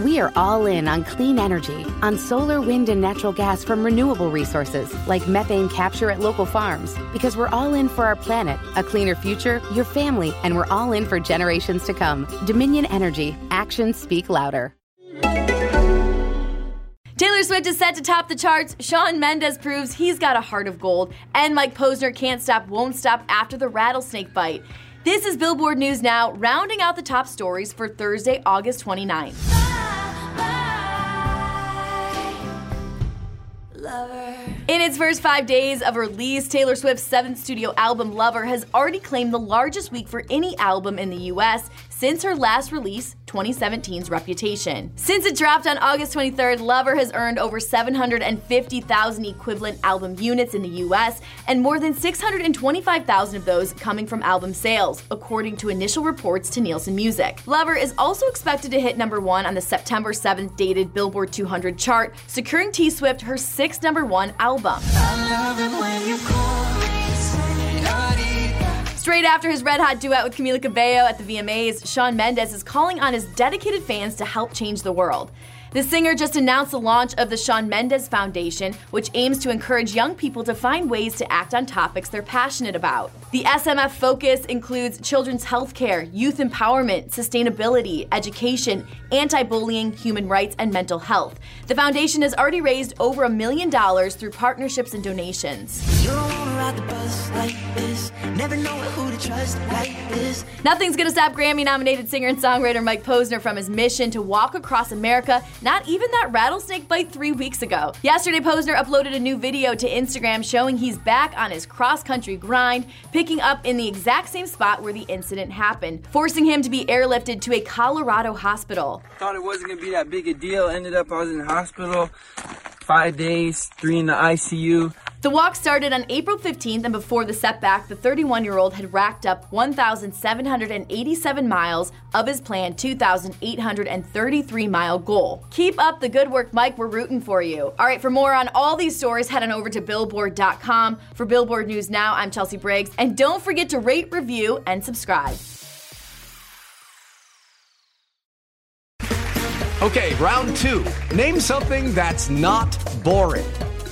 We are all in on clean energy, on solar, wind, and natural gas from renewable resources like methane capture at local farms. Because we're all in for our planet, a cleaner future, your family, and we're all in for generations to come. Dominion Energy. Actions speak louder. Taylor Swift is set to top the charts. Shawn Mendes proves he's got a heart of gold. And Mike Posner can't stop, won't stop after the rattlesnake bite. This is Billboard News Now, rounding out the top stories for Thursday, August 29th. In its first five days of release, Taylor Swift's seventh studio album, Lover, has already claimed the largest week for any album in the US since her last release, 2017's Reputation. Since it dropped on August 23rd, Lover has earned over 750,000 equivalent album units in the US, and more than 625,000 of those coming from album sales, according to initial reports to Nielsen Music. Lover is also expected to hit number one on the September 7th dated Billboard 200 chart, securing T Swift her sixth number one album. Straight after his red hot duet with Camila Cabello at the VMAs, Shawn Mendes is calling on his dedicated fans to help change the world. The singer just announced the launch of the Shawn Mendes Foundation, which aims to encourage young people to find ways to act on topics they're passionate about. The SMF focus includes children's health care, youth empowerment, sustainability, education, anti bullying, human rights, and mental health. The foundation has already raised over a million dollars through partnerships and donations. Nothing's gonna stop Grammy nominated singer and songwriter Mike Posner from his mission to walk across America, not even that rattlesnake bite three weeks ago. Yesterday, Posner uploaded a new video to Instagram showing he's back on his cross country grind, picking up in the exact same spot where the incident happened, forcing him to be airlifted to a Colorado hospital. Thought it wasn't gonna be that big a deal. Ended up, I was in the hospital five days, three in the ICU. The walk started on April 15th, and before the setback, the 31 year old had racked up 1,787 miles of his planned 2,833 mile goal. Keep up the good work, Mike. We're rooting for you. All right, for more on all these stories, head on over to Billboard.com. For Billboard News Now, I'm Chelsea Briggs, and don't forget to rate, review, and subscribe. Okay, round two. Name something that's not boring.